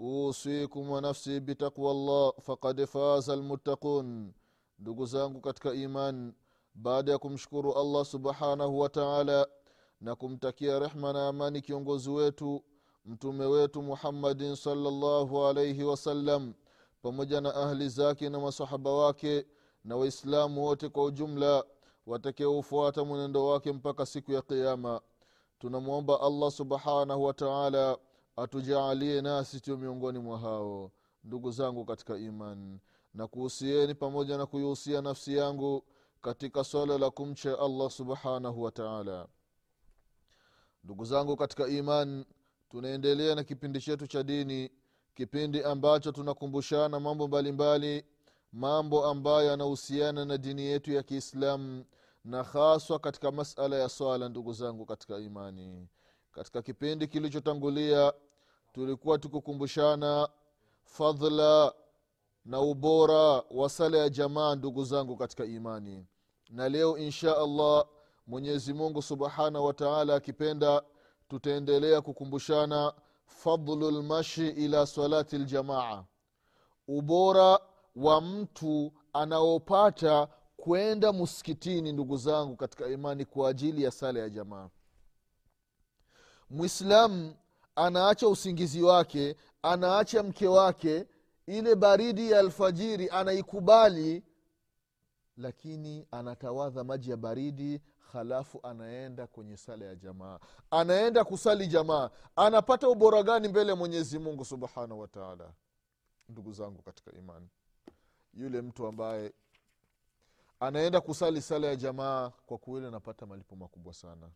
usikum wa nafsi bitaqwa llah fakad faza lmuttaqun ndugu zangu katika iman baada ya kumshukuru allah subhanahu wa taala na kumtakia rehma na amani kiongozi wetu mtume wetu muhammadin salllahu alaihi wasallam pamoja na ahli zake na masahaba wake na waislamu wote kwa ujumla watakeufuata mwenendo wake mpaka siku ya qiama tunamwomba allah subhanahu wa taala atujaalie nasi tio miongoni mwa hao ndugu zangu katika iman na kuhusieni pamoja na kuihusia nafsi yangu katika swala la kumcha allah subhanahu wa taala. Ndugu zangu katika iman tunaendelea na kipindi chetu cha dini kipindi ambacho tunakumbushana mambo mbalimbali mambo ambayo yanahusiana na dini yetu ya kiislamu na haswa katika masala ya swala ndugu zangu katika imani katika kipindi kilichotangulia tulikuwa tukukumbushana fadhla na ubora wa sala ya jamaa ndugu zangu katika imani. Na leo insha allah mwenyezi mungu subhanahu wa akipenda tutaendelea kukumbushana fadlu lmashi ila salati ljamaa ubora wa mtu anaopata kwenda muskitini ndugu zangu katika imani kwa ajili ya sala ya jamaa mwislamu anaacha usingizi wake anaacha mke wake ile baridi ya alfajiri anaikubali lakini anatawadha maji ya baridi halafu anaenda kwenye sala ya jamaa. Anaenda kusali jamaa. Anapata ubora gani mbele ya mwenyezi mungu subhanahu wataala ndugu zangu katika imani yule mtu ambaye anaenda kusali sala ya jamaa kwa kweli anapata malipo makubwa sana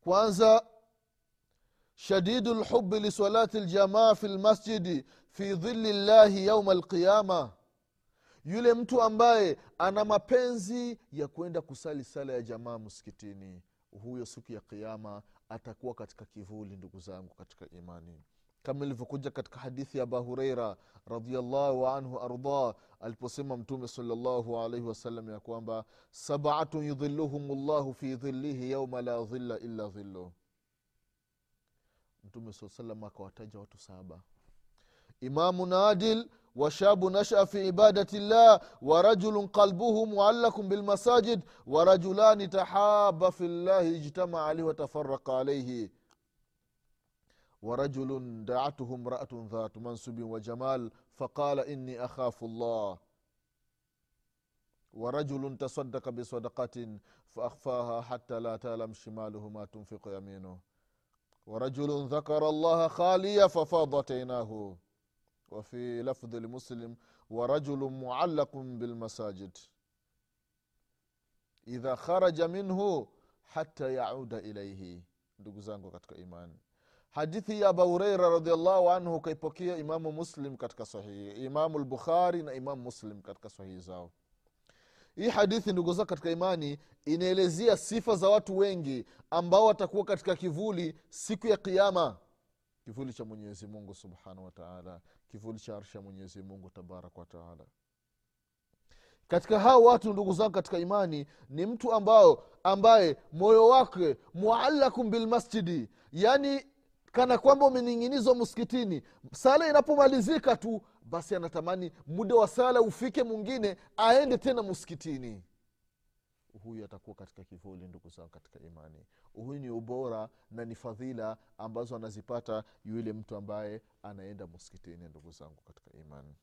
kwanza shadidu lhubi lisalati ljamaa fi lmasjidi fi dhili llahi yauma alqiyama yule mtu ambaye ana mapenzi ya kwenda kusali sala ya jamaa msikitini huyo siku ya qiama atakuwa katika kivuli ndugu zangu katika imani kama ilivyokuja katika hadithi ya aba hureira radiallahu anhu ardah aliposema mtume salllahu alaihi wasallam ya kwamba sabatun yudhiluhum llahu fi dhillihi yauma la dhilla illa dhilluh mtume saa salam akawataja watu saba. Imamun adil washabu nashaa fi ibadati llah warajulun qalbuhu muallakun bilmasajid warajulani tahaba fi llahi ijtamaa alaihi watafaraka alaihi ورجل دعته امرأة ذات منصب وجمال فقال إني أخاف الله. ورجل تصدق بصدقة فأخفاها حتى لا تعلم شماله ما تنفق يمينه. ورجل ذكر الله خاليا ففاضت عيناه. وفي لفظ المسلم ورجل معلق بالمساجد. إذا خرج منه حتى يعود إليه. ndugu zangu katika hadithi ya aba radiallahu anhu kaipokea imamu muslim katika sahihi imamu lbukhari na imamu muslim katika sahihi zao. Hii hadithi ndugu zao katika imani inaelezea sifa za watu wengi ambao watakuwa katika kivuli siku ya kiama kivuli cha mwenyezi mungu subhanahu wataala kivuli cha arsha mwenyezi mungu tabaraka wataala katika hao watu ndugu zangu katika imani ni mtu ambao ambaye moyo wake mualakum bilmasjidi yaani kana kwamba umening'inizwa msikitini. Sala inapomalizika tu basi anatamani muda wa sala ufike mwingine aende tena msikitini. Huyu atakuwa katika kivuli ndugu zangu katika imani. Huyu ni ubora na ni fadhila ambazo anazipata yule mtu ambaye anaenda msikitini ndugu zangu katika imani.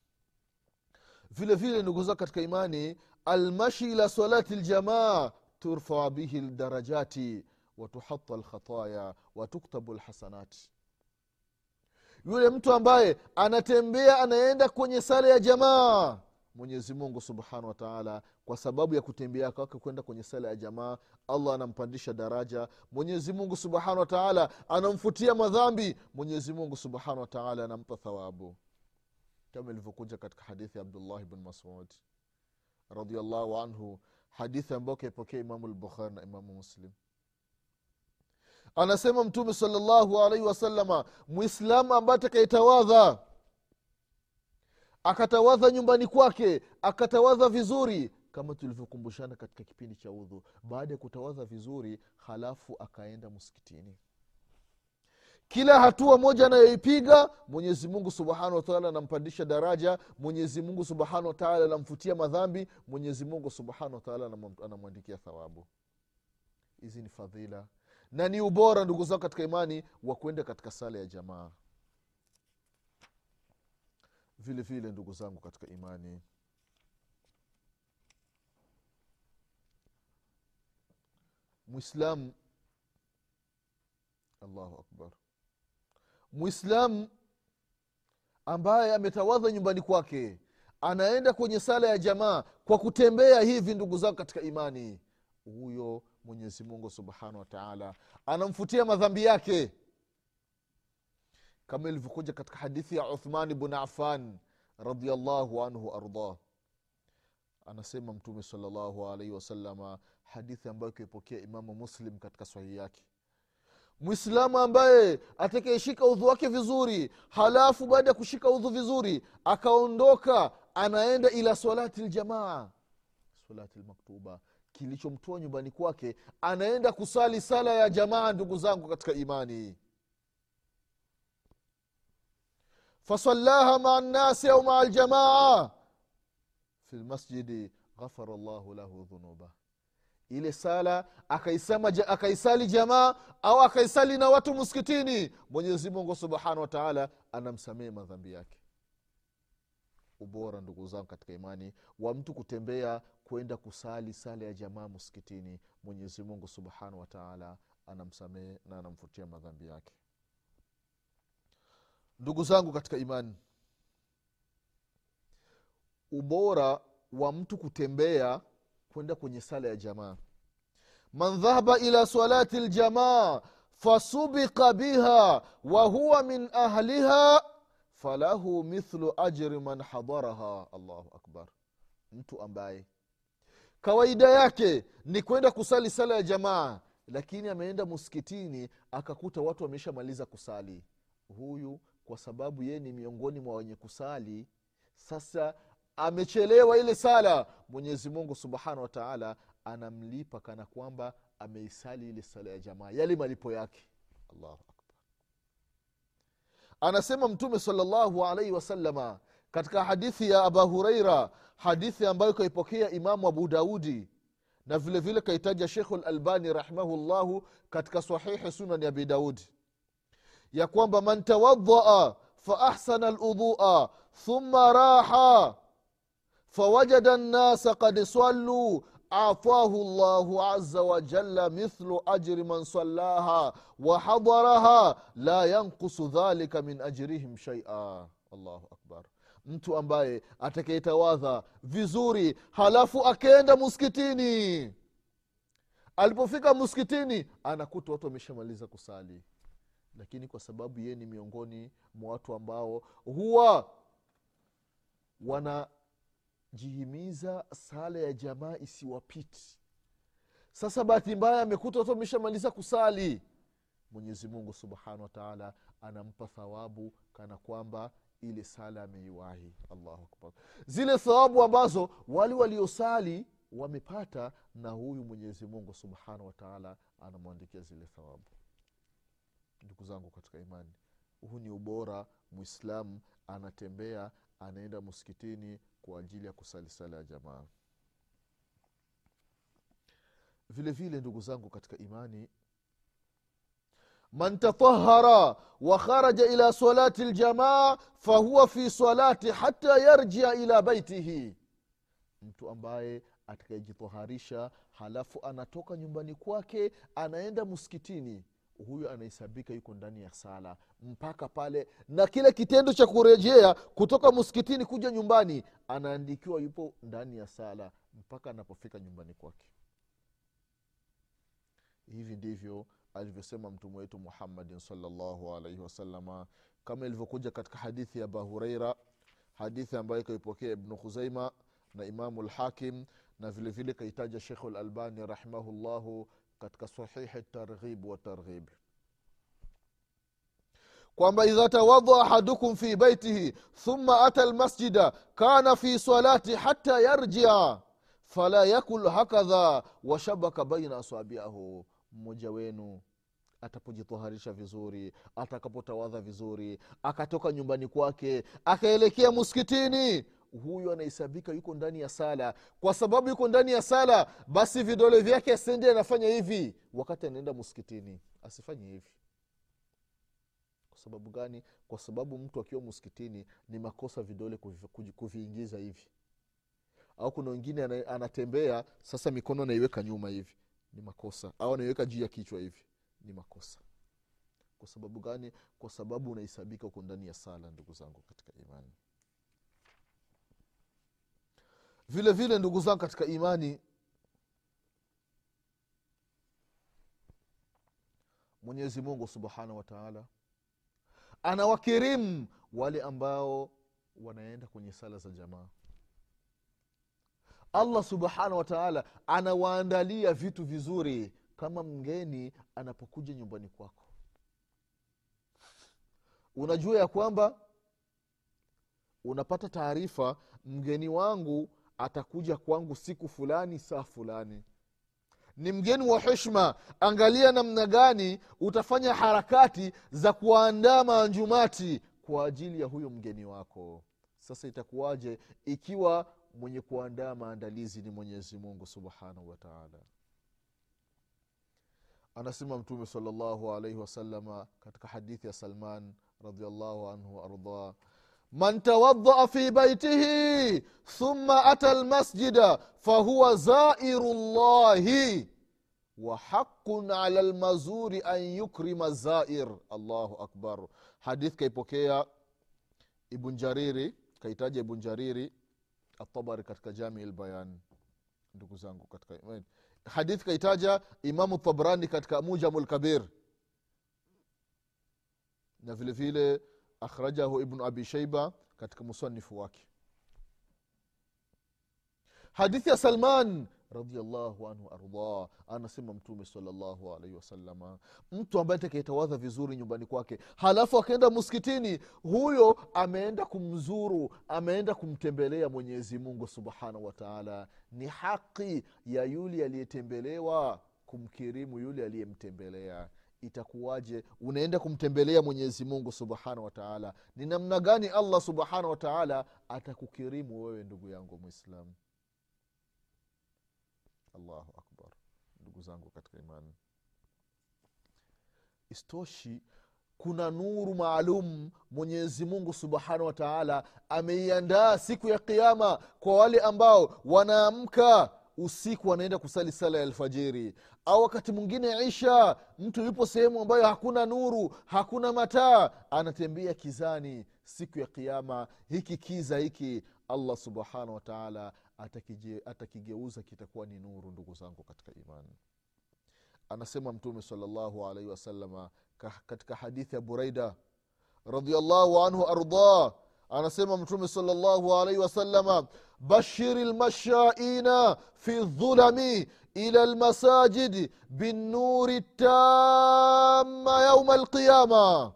Vile vile ndugu zangu katika imani almashi ila salati ljamaa turfaa bihi ldarajati watuhata lkhataya watuktabu lhasanati yule mtu ambaye anatembea anaenda kwenye sala ya jamaa mwenyezi mungu subhanahu wataala kwa sababu ya kutembea kwake kwenda kwenye sala ya jamaa allah anampandisha daraja. Mwenyezi mungu subhanahu wataala anamfutia madhambi mwenyezi mungu subhanahu wataala anampa thawabu. Kama ilivyokuja katika hadithi ya abdullahi bn masud radiallahu anhu hadithi ambayo kaipokea imamu lbukhari na imamu muslim anasema mtume salllahu alaihi wasalama mwislamu ambaye atakayetawadha akatawadha nyumbani kwake akatawadha vizuri kama tulivyokumbushana katika kipindi cha udhu baada ya kutawadha vizuri halafu akaenda msikitini. Kila hatua moja anayoipiga mwenyezi mungu subhanahu wataala anampandisha daraja mwenyezi mungu subhanahu wataala anamfutia madhambi mwenyezi mungu subhanahu wataala anamwandikia thawabu. Hizi ni fadhila na ni ubora ndugu zao katika imani wa kwenda katika sala ya jamaa. Vile vile ndugu zangu katika imani. Mwislamu allahu akbar. Mwislamu ambaye ametawadha nyumbani kwake anaenda kwenye sala ya jamaa kwa kutembea hivi ndugu zangu katika imani. Huyo mwenyezi mungu subhanahu wataala anamfutia madhambi yake. Kama ilivyokuja katika hadithi ya uthman bn afan radiallahu anhu ardah anasema mtume salllahu alaihi wasalama hadithi ambayo ikipokea imamu muslim katika sahihi yake. Mwislamu ambaye atakaeshika udhu wake vizuri halafu baada ya kushika udhu vizuri akaondoka anaenda ila salati ljamaa salati lmaktuba kilichomtoa nyumbani kwake anaenda kusali sala ya jamaa ndugu zangu katika imani. Fasallaha maa nnasi au maa ljamaa fi lmasjidi ghafara llahu lahu dhunubah ile sala akaisali jamaa au akaisali na watu msikitini mwenyezi mungu subhanahu wa taala anamsamehe madhambi yake ubora ndugu zangu katika imani wa mtu kutembea kwenda kusali sala ya jamaa msikitini. Mwenyezi mungu subhanahu wataala anamsamehe na anamfutia madhambi yake. Ndugu zangu katika imani ubora wa mtu kutembea kwenda kwenye sala ya jamaa. Man dhahaba ila salati ljamaa fasubika biha wahuwa min ahliha falahu mithlu ajri man hadaraha. Allahu akbar. Mtu ambaye kawaida yake ni kwenda kusali sala ya jamaa lakini ameenda msikitini akakuta watu wameshamaliza kusali. Huyu kwa sababu yeye ni miongoni mwa wenye kusali. Sasa amechelewa ile sala mwenyezi mungu subhanahu wataala anamlipa kana kwamba ameisali ile sala ya jamaa. Yale malipo yake. Allahu akbar anasema mtume salllahu alaihi wasalama katika hadithi ya aba hureira hadithi ambayo kaipokea imamu abu daudi na vile vile kaitaja shekhu lalbani rahimahullahu katika sahihi sunani abi daudi ya kwamba man tawadaa faahsana ludhua thumma raha fawajada nnasa kad saluu afahu llahu aza wajalla mithlu ajri man sallaha wahadaraha la yankusu dhalika min ajrihim shaia allahu akbar. Mtu ambaye atakayetawadha vizuri halafu akaenda muskitini. Alipofika muskitini anakuta watu wameshamaliza kusali. Lakini kwa sababu yeye ni miongoni mwa watu ambao huwa wanajihimiza sala ya jamaa isiwapiti. Sasa bahati mbaya amekuta watu wameshamaliza kusali. Mwenyezi mungu subhanahu wataala anampa thawabu kana kwamba ile sala ameiwahi. Allahu zile thawabu ambazo wale waliosali wamepata na huyu mwenyezi mungu subhanahu wataala anamwandikia zile thawabu. Ndugu zangu katika imani huu ni ubora mwislamu anatembea anaenda msikitini kwa ajili ya kusali sala ya jamaa. Vile vile ndugu zangu katika imani man tatahara wa kharaja ila salati ljamaa fahuwa fi salati hata yarjia ila baitihi. Mtu ambaye atakayejitoharisha halafu anatoka nyumbani kwake anaenda msikitini huyu anahesabika yuko ndani ya sala mpaka pale na kile kitendo cha kurejea kutoka msikitini kuja nyumbani anaandikiwa yupo ndani ya sala mpaka anapofika nyumbani kwake. Hivi ndivyo alivyosema mtume wetu muhammadin salllahu alaihi wasalama kama ilivyokuja katika hadithi ya abu hureira hadithi ambayo ikaipokea ibnu khuzaima na imamu lhakim na vile vile kaitaja shekhu lalbani rahimahullahu katika sahihi targhib wa targhib. Kwamba idha tawadha ahadukum fi baitihi thumma ata lmasjida kana fi salati hata yarjia fala yakul hakadha washabaka baina asabiahu. Mmoja wenu atapojitaharisha vizuri atakapotawadha vizuri akatoka nyumbani kwake akaelekea muskitini huyu anahesabika yuko ndani ya sala. Kwa sababu yuko ndani ya sala basi vidole vyake asende anafanya hivi. Wakati anaenda muskitini asifanye hivi. Kwa sababu gani? Kwa sababu mtu akiwa muskitini ni makosa vidole kuviingiza hivi. Au kuna wengine anatembea sasa mikono anaiweka nyuma hivi. Ni makosa. Au anaiweka juu ya kichwa hivi. Ni makosa. Kwa sababu gani? Kwa sababu unahesabika uko ndani ya sala ndugu zangu katika imani vile vile ndugu zangu katika imani mwenyezi mungu subhanahu wa taala anawakirimu wale ambao wanaenda kwenye sala za jamaa. Allah subhanahu wataala anawaandalia vitu vizuri kama mgeni anapokuja nyumbani kwako. Unajua ya kwamba unapata taarifa mgeni wangu atakuja kwangu siku fulani saa fulani. Ni mgeni wa heshma angalia namna gani utafanya harakati za kuandaa maanjumati kwa ajili ya huyo mgeni wako. Sasa itakuwaje ikiwa mwenye kuandaa maandalizi ni mwenyezi mungu subhanahu wataala anasema mtume salllahu alaihi wasalama katika hadithi ya salman radiallahu anhu waardah man tawadaa fi baitihi thumma ata lmasjida fahuwa zairu llahi wa haqun ala lmazuri an yukrima zair allahu akbar. Hadith kaipokea ibn jariri kaitaja ibn jariri atabari katika jami lbayan ndugu zangu katika hadithi kaitaja imamu tabrani katika mujamu lkabir na vile vile akhrajahu ibnu abi sheiba katika musanifu wake. Hadithi ya salman radiallahu anhu ardah anasema mtume salllahu alaihi wasalama mtu ambaye atakayetawadha vizuri nyumbani kwake halafu akaenda muskitini huyo ameenda kumzuru ameenda kumtembelea mwenyezi mungu subhanahu wataala ni haqi ya yule aliyetembelewa kumkirimu yule aliyemtembelea itakuwaje? Unaenda kumtembelea mwenyezi mungu subhanahu wa taala. Ni namna gani allah subhanahu wa taala atakukirimu wewe ndugu yangu mwislamu allahu akbar. Ndugu zangu katika imani. Istoshi kuna nuru maalum mwenyezi mungu subhanahu wa taala ameiandaa siku ya kiama kwa wale ambao wanaamka usiku anaenda kusali sala ya alfajiri. Au wakati mwingine isha mtu yupo sehemu ambayo hakuna nuru hakuna mataa anatembea kizani siku ya kiama hiki kiza hiki allah subhanahu wataala atakigeuza kitakuwa ni nuru ndugu zangu katika imani. Anasema mtume salllahu alaihi wasalama katika hadithi ya buraida radiallahu anhu ardah anasema mtume salllahu alaihi wasalama bashiri lmashaina fi dhulami ila lmasajid binnuri tama yauma alqiyama.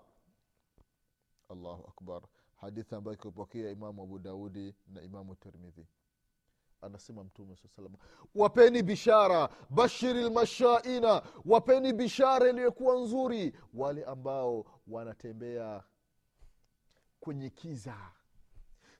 Allahu akbar. Hadithi ambayo ikipokea imamu abu daudi na imamu tirmidhi. Anasema mtume saa wapeni bishara bashiri lmashaina wapeni bishara iliyokuwa nzuri wale ambao wanatembea kwenye kiza.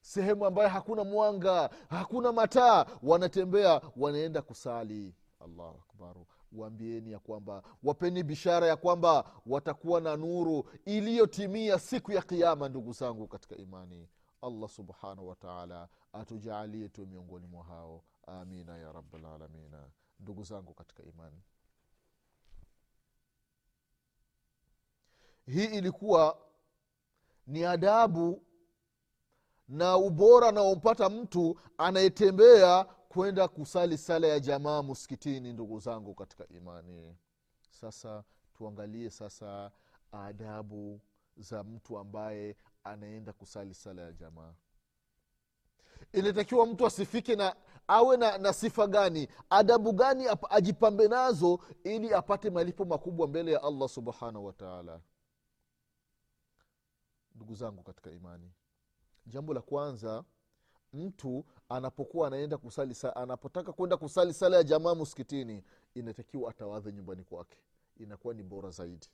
Sehemu ambayo hakuna mwanga hakuna mataa wanatembea wanaenda kusali. Allahu akbaru waambieni ya kwamba wapeni bishara ya kwamba watakuwa na nuru iliyotimia siku ya kiama ndugu zangu katika imani. Allah subhanahu wataala atujaalie tu miongoni mwa hao. Amina ya rabalalamina ndugu zangu katika imani. Hii ilikuwa ni adabu na ubora anaompata mtu anayetembea kwenda kusali sala ya jamaa muskitini ndugu zangu katika imani. Sasa tuangalie sasa adabu za mtu ambaye anaenda kusali sala ya jamaa. Inatakiwa mtu asifike na awe na, na sifa gani? Adabu gani ajipambe nazo ili apate malipo makubwa mbele ya allah subhanahu wataala ndugu zangu katika imani. Jambo la kwanza mtu anapokuwa anaenda kusali sa, anapotaka kwenda kusali sala ya jamaa muskitini inatakiwa atawadhe nyumbani kwake. Inakuwa ni bora zaidi.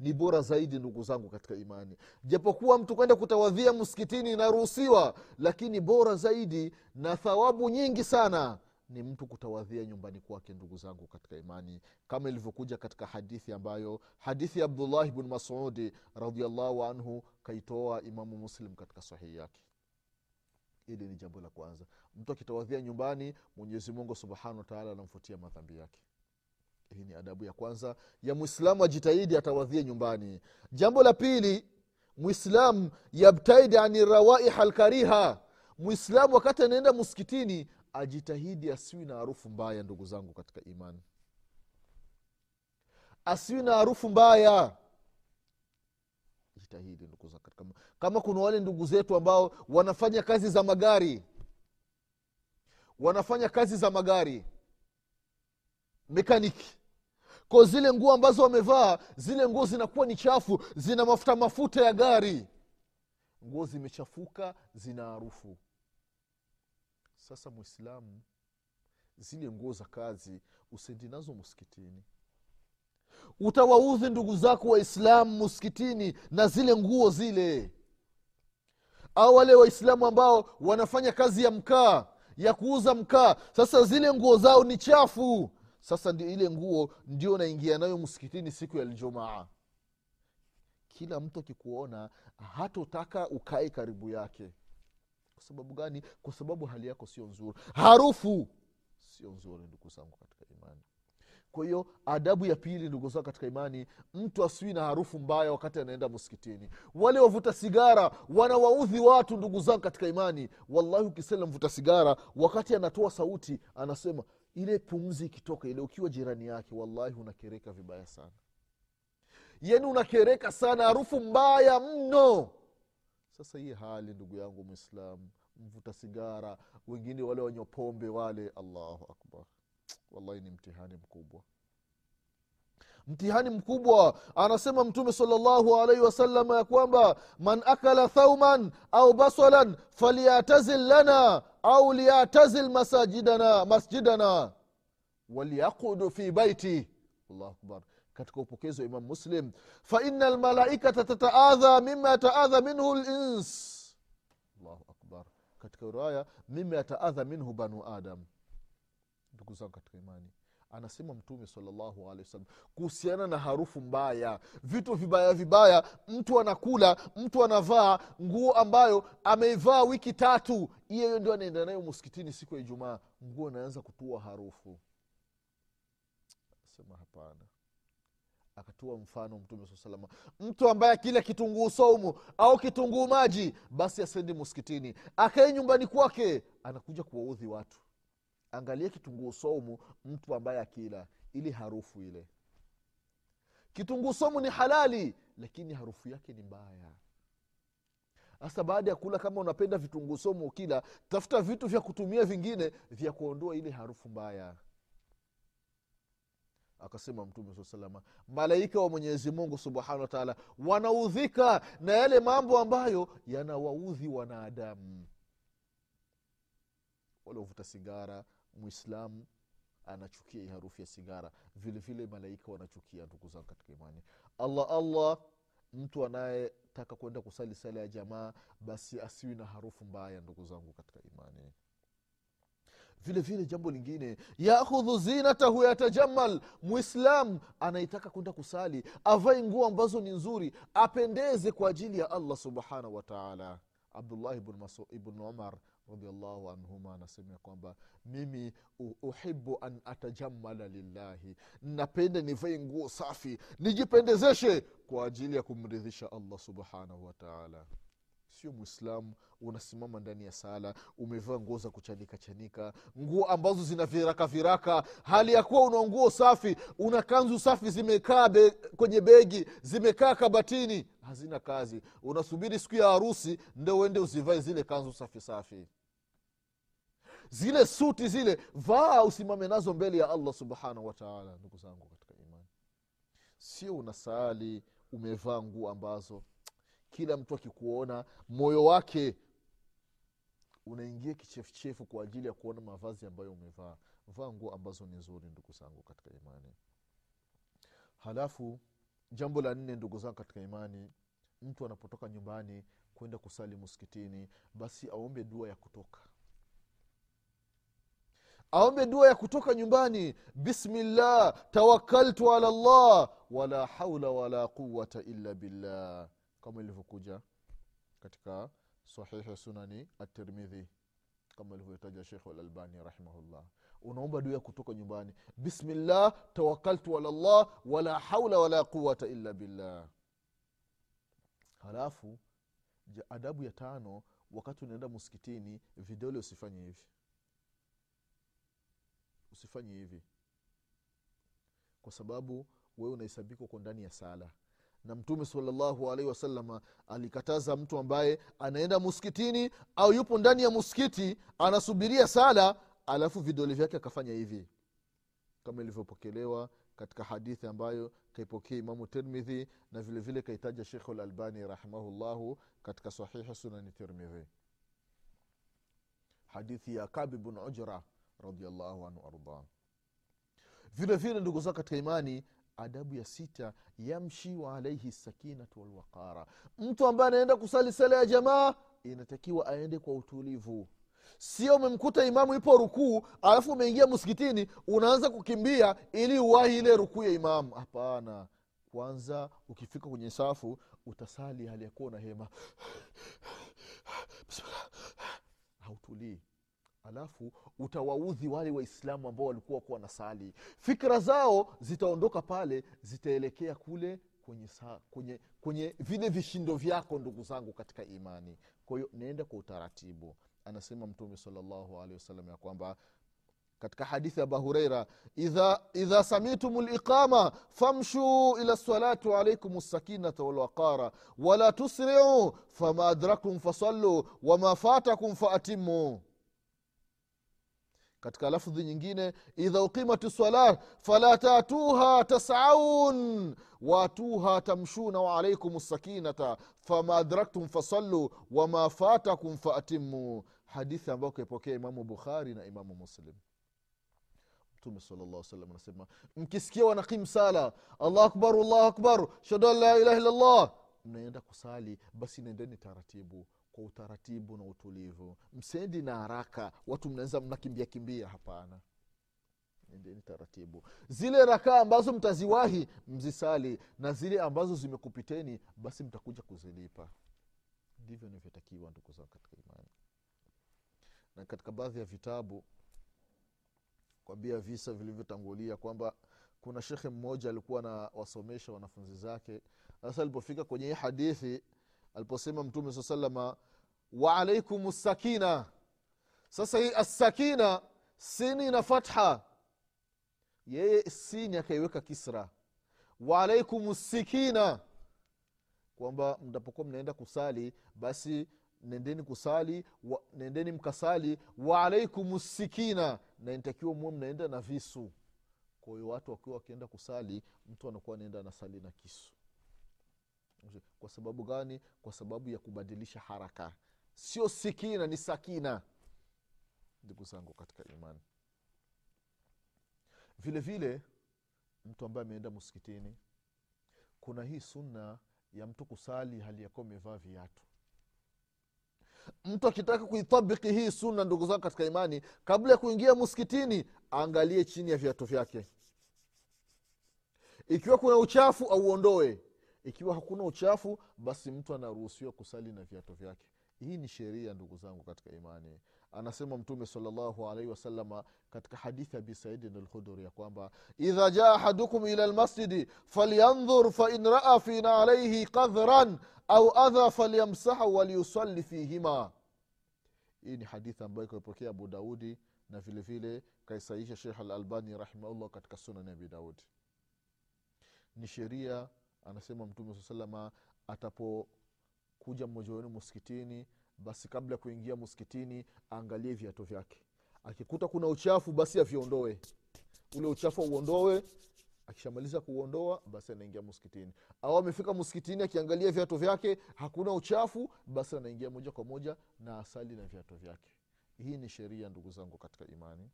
Ni bora zaidi ndugu zangu katika imani. Japokuwa mtu kwenda kutawadhia msikitini inaruhusiwa lakini bora zaidi na thawabu nyingi sana ni mtu kutawadhia nyumbani kwake ndugu zangu katika imani kama ilivyokuja katika hadithi ambayo hadithi ya abdullahi bnu masudi radiallahu anhu kaitoa imamu muslim katika sahihi yake. Hili ni jambo la kwanza. Mtu akitawadhia nyumbani mwenyezi mungu subhanahu wataala anamfutia madhambi yake. Hii ni adabu ya kwanza. Ya mwislamu ajitahidi atawadhie nyumbani. Jambo la pili mwislamu yabtaidi ani rawaiha lkariha mwislamu wakati anaenda muskitini ajitahidi asiwi na harufu mbaya ndugu zangu katika imani. Asiwi na harufu mbaya. Jitahidi ndugu zangu katika kama kuna wale ndugu zetu ambao wanafanya kazi za magari. Wanafanya kazi za magari. Mekaniki. Ko zile nguo ambazo wamevaa zile nguo zinakuwa ni chafu zina mafuta mafuta ya gari. Nguo zimechafuka zina harufu sasa mwislamu zile nguo za kazi usendi nazo muskitini utawaudhi ndugu zako waislamu muskitini na zile nguo zile. Au wale waislamu ambao wanafanya kazi ya mkaa ya kuuza mkaa sasa zile nguo zao ni chafu. Sasa ndio ile nguo ndio naingia nayo msikitini siku ya ljumaa kila mtu akikuona hatotaka ukae karibu yake kwa sababu gani? Kwa sababu hali yako sio nzuri. Harufu sio nzuri ndugu zangu katika imani. Kwa hiyo adabu ya pili ndugu zangu katika imani mtu asiwi na harufu mbaya wakati anaenda msikitini. Wale wavuta sigara wanawaudhi watu ndugu zangu katika imani. Wallahi ukisema mvuta sigara wakati anatoa sauti anasema ile pumzi ikitoka ile ukiwa jirani yake wallahi unakereka vibaya sana. Yani unakereka sana harufu mbaya mno sasa hii hali ndugu yangu mwislamu mvuta sigara wengine wale wanywa pombe wale allahu akbar. Wallahi ni mtihani mkubwa. Mtihani mkubwa anasema mtume salllahu alaihi wasalama ya kwamba man akala thauman au basalan faliyatazil lana au liyatazil masajidana masjidana waliyakudu fi baiti. Allahu akbar katika upokezi wa imamu muslim. Faina lmalaikata tataadha mima yataadha minhu lins allahu akbar. Katika riwaya mima yataadha minhu banu adam. Ndugu zangu katika imani anasema mtume salllahu alehi wasallam kuhusiana na harufu mbaya vitu vibaya vibaya mtu anakula mtu anavaa nguo ambayo ameivaa wiki tatu. Hiyo ndio anaenda nayo muskitini siku ya ijumaa. Nguo anaanza kutua harufu. Sema hapana akatua mfano mtume saa salama mtu ambaye akila kitunguu saumu au kitunguu maji basi asendi muskitini akae nyumbani kwake anakuja kuwaudhi watu. Angalia kitunguu saumu mtu ambaye akila ili harufu ile. Kitunguu saumu ni halali lakini harufu yake ni mbaya. Hasa baada ya kula kama unapenda vitunguu somu ukila tafuta vitu vya kutumia vingine vya kuondoa ile harufu mbaya akasema mtume saa salama malaika wa mwenyezi mungu subhanahu wataala wanaudhika na yale mambo ambayo yanawaudhi wanadamu. Waliovuta sigara mwislamu anachukia harufu ya sigara. Vile vile malaika wanachukia ndugu zangu katika imani. Allah allah mtu anayetaka kwenda kusali sala ya jamaa basi asiwi na harufu mbaya ndugu zangu katika imani vile vile jambo lingine yakhudhu zinatahu yatajamal. Mwislam anaitaka kwenda kusali avae nguo ambazo ni nzuri apendeze kwa ajili ya allah subhanahu wataala abdullah ibn, ibn umar radiallahu anhuma anasema kwamba mimi uhibu an atajamala lillahi. Napenda nivae nguo safi nijipendezeshe kwa ajili ya kumridhisha allah subhanahu wataala sio mwislamu unasimama ndani ya sala umevaa nguo za kuchanika chanika nguo ambazo zina viraka viraka hali ya kuwa una nguo safi una kanzu safi zimekaa be, kwenye begi zimekaa kabatini hazina kazi. Unasubiri siku ya harusi ndo uende uzivae zile kanzu safi safi. Zile suti zile vaa usimame nazo mbele ya allah subhanahu wataala ndugu zangu katika imani. Sio unasali umevaa nguo ambazo kila mtu akikuona moyo wake unaingia kichefuchefu kwa ajili ya kuona mavazi ambayo umevaa. Vaa nguo ambazo ni nzuri ndugu zangu katika imani. Halafu jambo la nne ndugu zangu katika imani mtu anapotoka nyumbani kwenda kusali muskitini basi aombe dua ya kutoka. Aombe dua ya kutoka nyumbani. Bismillah tawakaltu ala llah wala haula wala quwata illa billah kama ilivyokuja katika sahihi sunani atirmidhi kama ilivyotaja shekh alalbani rahimahullah. Unaomba dua kutoka nyumbani. Bismillah tawakaltu ala llah wala haula wala quwata illa billah. Halafu adabu ya tano wakati unaenda muskitini vidole usifanye hivi. Usifanye hivi. Kwa sababu wewe unahesabika uko ndani ya sala na mtume salllahu alaihi wasalama alikataza mtu ambaye anaenda muskitini au yupo ndani ya muskiti anasubiria sala alafu vidole vyake akafanya hivi. Kama ilivyopokelewa katika hadithi ambayo kaipokea imamu termidhi na vile vile kaitaja shekhu lalbani rahimahullahu katika sahihi sunani termidhi hadithi ya kabi bn ujra radiallahu anhu ardah vile ndugu zao katika imani adabu ya sita yamshi wa sakinatu walwaqara mtu ambaye anaenda kusali sala ya jamaa inatakiwa aende kwa utulivu. Sio umemkuta imamu ipo rukuu alafu umeingia msikitini unaanza kukimbia ili uwahi ile rukuu ya imamu. Hapana. Kwanza ukifika kwenye safu utasali hali ya kuwa na hema. Hautulii alafu utawaudhi wale waislamu ambao walikuwa kuwa na sali fikra zao zitaondoka pale zitaelekea kule kwenye, sa, kwenye, kwenye vile vishindo vyako ndugu zangu katika imani. Kwa hiyo naenda kwa utaratibu. Anasema mtume salllahu alehi wasallam ya kwamba katika hadithi ya abahureira idha, idha samitum liqama famshuu ila lsalati waalaikum lsakinata walwaqara wala tusriu fama adrakum fasallu wama fatakum faatimu katika lafdhi nyingine idha uqimat salah fala tatuha tasaun watuha tamshuna waalaikum sakinata fama adraktum fasallu wama fatakum faatimu hadithi ambayo kaipokea imamu bukhari na imamu muslim. Mtume salllah salam anasema mkisikia wanakim sala allahu akbar allahu akbar shadu an la ilaha illallah mnaenda kusali basi nendeni taratibu kwa utaratibu na utulivu. Msendi na haraka watu mnaweza mnakimbia kimbia hapana. Endeni taratibu. Zile rakaa ambazo mtaziwahi mzisali na zile ambazo zimekupiteni basi mtakuja kuzilipa. Ndivyo nivyotakiwa ndugu zao katika imani. Na katika baadhi ya vitabu kwambia visa vilivyotangulia kwamba kuna shekhe mmoja alikuwa na wasomesha wanafunzi zake. Sasa alipofika kwenye hii hadithi aliposema mtume saa salama waalaikum sakina sasa hii assakina sini na fatha. Yeye sini akaiweka kisra. Waalaikum sikina kwamba mnapokuwa mnaenda kusali basi nendeni kusali wa, nendeni mkasali. Waalaikum sikina na ntakiwa muwe mnaenda na visu. Kwa hiyo watu wakiwa wakienda kusali mtu anakuwa anaenda anasali na kisu. Kwa sababu gani? Kwa sababu ya kubadilisha haraka sio sikina ni sakina. Ndugu zangu katika imani. Vile vile mtu ambaye ameenda msikitini kuna hii sunna ya mtu kusali hali yakuwa amevaa viatu. Mtu akitaka kuitabiki hii sunna ndugu zangu katika imani kabla ya kuingia msikitini aangalie chini ya viatu vyake. Ikiwa kuna uchafu auondoe. Ikiwa hakuna uchafu basi mtu anaruhusiwa kusali na viatu vyake hii ni sheria ndugu zangu katika imani. Anasema mtume salllahu alaihi wasalama katika hadithi abi saidin alkhudhuri ya kwamba idha jaa ahadukum ila lmasjidi falyandhur fain raa fi nalaihi qadhran au adha falyamsahu waliyusali fihima. Hii ni hadithi ambayo ikapokea abu daudi na vile vile kaisaisha shekh alalbani rahimahullah katika sunani abi daudi. Ni sheria anasema mtume saa salama atapokuja mmoja wenu muskitini basi kabla ya kuingia muskitini aangalie viato vyake. Akikuta kuna uchafu basi aviondoe. Ule uchafu auondoe akishamaliza kuuondoa basi anaingia muskitini au amefika muskitini akiangalia viato vyake hakuna uchafu basi anaingia moja kwa moja na asali na viato vyake. Hii ni sheria ndugu zangu katika imani.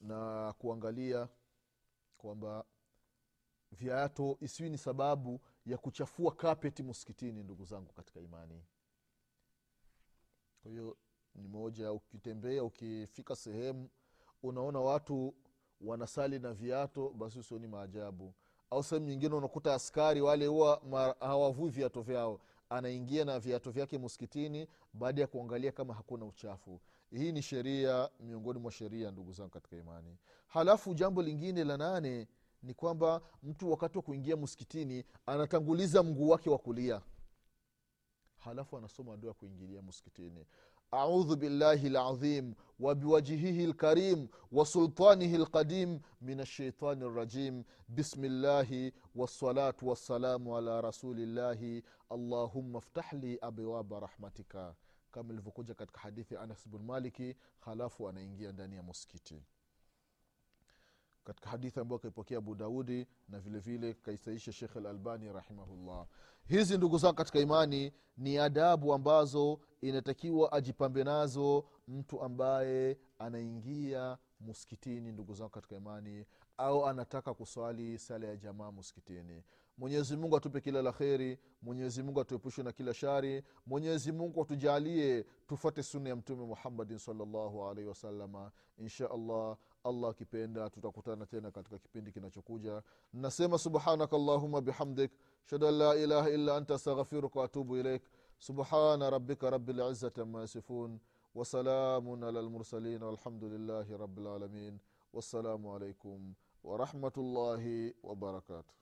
Na kuangalia kwamba viato isiwi ni sababu ya kuchafua kapeti muskitini ndugu zangu katika imani. Kwa hiyo ni moja ukitembea ukifika sehemu unaona watu wanasali na viato basi usioni maajabu. Au sehemu nyingine unakuta askari wale huwa hawavui viato vyao. Anaingia na viato vyake muskitini baada ya kuangalia kama hakuna uchafu. Hii ni sheria miongoni mwa sheria ndugu zangu katika imani. Halafu jambo lingine la nane ni kwamba mtu wakati wa kuingia muskitini anatanguliza mguu wake wa kulia. Halafu anasoma dua kuingilia muskitini audhu billahi lazim wabiwajihihi lkarim wasultanihi lqadim min ashaitani rajim. Bismillahi wassalatu wassalamu ala rasulillahi. Allahumma ftah li abwaba rahmatika. Kama ilivyokuja katika hadithi ya anas bnu maliki halafu anaingia ndani ya muskiti katika hadithi ambayo kaipokea abu daudi na vile vile kaisaisha shekh alalbani rahimahullah. Hizi ndugu zangu katika imani ni adabu ambazo inatakiwa ajipambe nazo mtu ambaye anaingia muskitini ndugu zangu katika imani au anataka kuswali sala ya jamaa muskitini. Mwenyezi mungu atupe kila la kheri mwenyezi atuepushe na kila shari mwenyezi mungu atujalie tufate sunna ya mtume muhammadin salllahu alaihi wasalama insha allah allah akipenda tutakutana tena katika kipindi kinachokuja. Nasema subhanaka allahuma bihamdik shadu an la ilaha illa anta astaghfiruka waatubu ilaik. Subhana rabika rabi lizati ama yasifun wasalamun ala lmursalin walhamdu rabilalamin rabi lalamin wassalamu alaikum warahmatullahi wabarakatuh